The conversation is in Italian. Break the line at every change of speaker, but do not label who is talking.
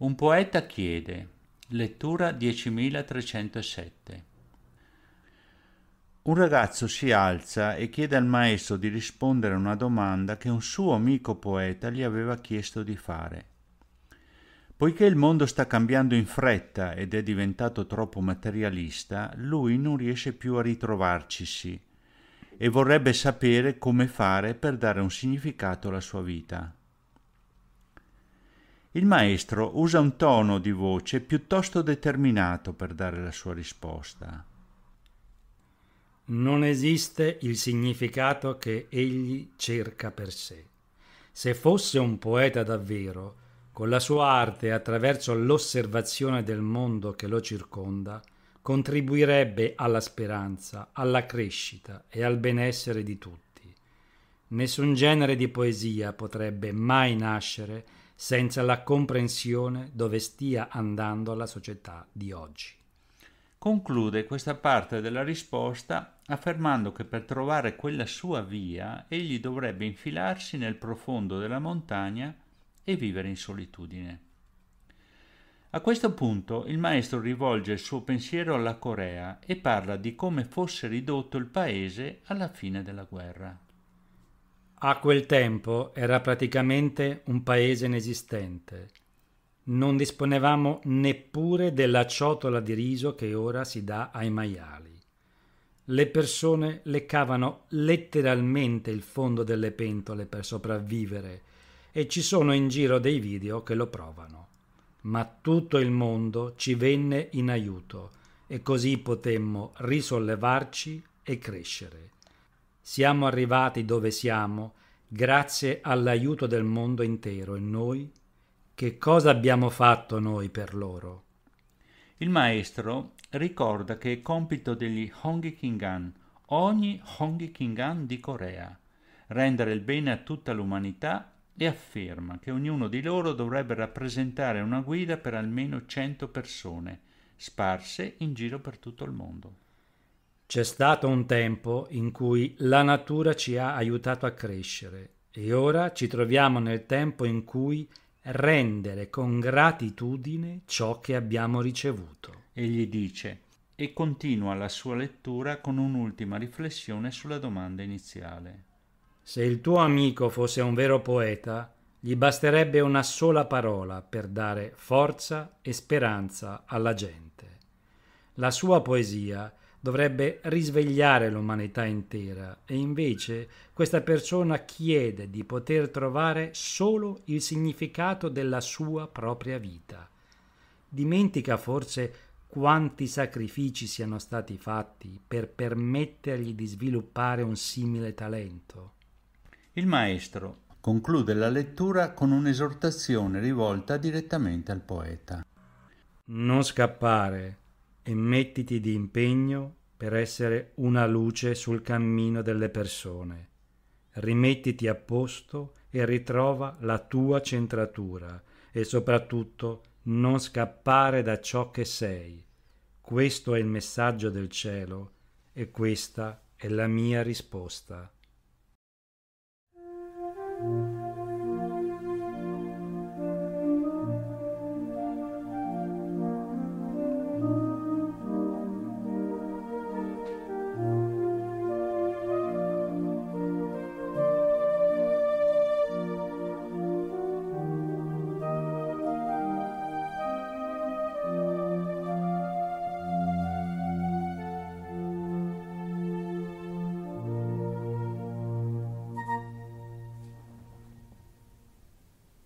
Un poeta chiede. Lettura 10307. Un ragazzo si alza e chiede al maestro di rispondere a una domanda che un suo amico poeta gli aveva chiesto di fare. Poiché il mondo sta cambiando in fretta ed è diventato troppo materialista, lui non riesce più a ritrovarcisi e vorrebbe sapere come fare per dare un significato alla sua vita. Il maestro usa un tono di voce piuttosto determinato per dare la sua risposta.
Non esiste il significato che egli cerca per sé. Se fosse un poeta davvero, con la sua arte attraverso l'osservazione del mondo che lo circonda, contribuirebbe alla speranza, alla crescita e al benessere di tutti. Nessun genere di poesia potrebbe mai nascere senza la comprensione dove stia andando la società di oggi.
Conclude questa parte della risposta affermando che per trovare quella sua via egli dovrebbe infilarsi nel profondo della montagna e vivere in solitudine. A questo punto il maestro rivolge il suo pensiero alla Corea e parla di come fosse ridotto il paese alla fine della guerra.
A quel tempo era praticamente un paese inesistente. Non disponevamo neppure della ciotola di riso che ora si dà ai maiali. Le persone leccavano letteralmente il fondo delle pentole per sopravvivere e ci sono in giro dei video che lo provano. Ma tutto il mondo ci venne in aiuto e così potemmo risollevarci e crescere. Siamo arrivati dove siamo grazie all'aiuto del mondo intero e noi che cosa abbiamo fatto noi per loro?
Il maestro ricorda che è compito degli Hongi Kingan, ogni Hongi Kingan di Corea, rendere il bene a tutta l'umanità e afferma che ognuno di loro dovrebbe rappresentare una guida per almeno 100 persone, sparse in giro per tutto il mondo.
C'è stato un tempo in cui la natura ci ha aiutato a crescere e ora ci troviamo nel tempo in cui rendere con gratitudine ciò che abbiamo ricevuto.
Egli dice e continua la sua lettura con un'ultima riflessione sulla domanda iniziale.
Se il tuo amico fosse un vero poeta, gli basterebbe una sola parola per dare forza e speranza alla gente. La sua poesia dovrebbe risvegliare l'umanità intera e invece questa persona chiede di poter trovare solo il significato della sua propria vita. Dimentica forse quanti sacrifici siano stati fatti per permettergli di sviluppare un simile talento.
Il maestro conclude la lettura con un'esortazione rivolta direttamente al poeta.
Non scappare, e mettiti di impegno per essere una luce sul cammino delle persone. Rimettiti a posto e ritrova la tua centratura e soprattutto non scappare da ciò che sei. Questo è il messaggio del cielo e questa è la mia risposta.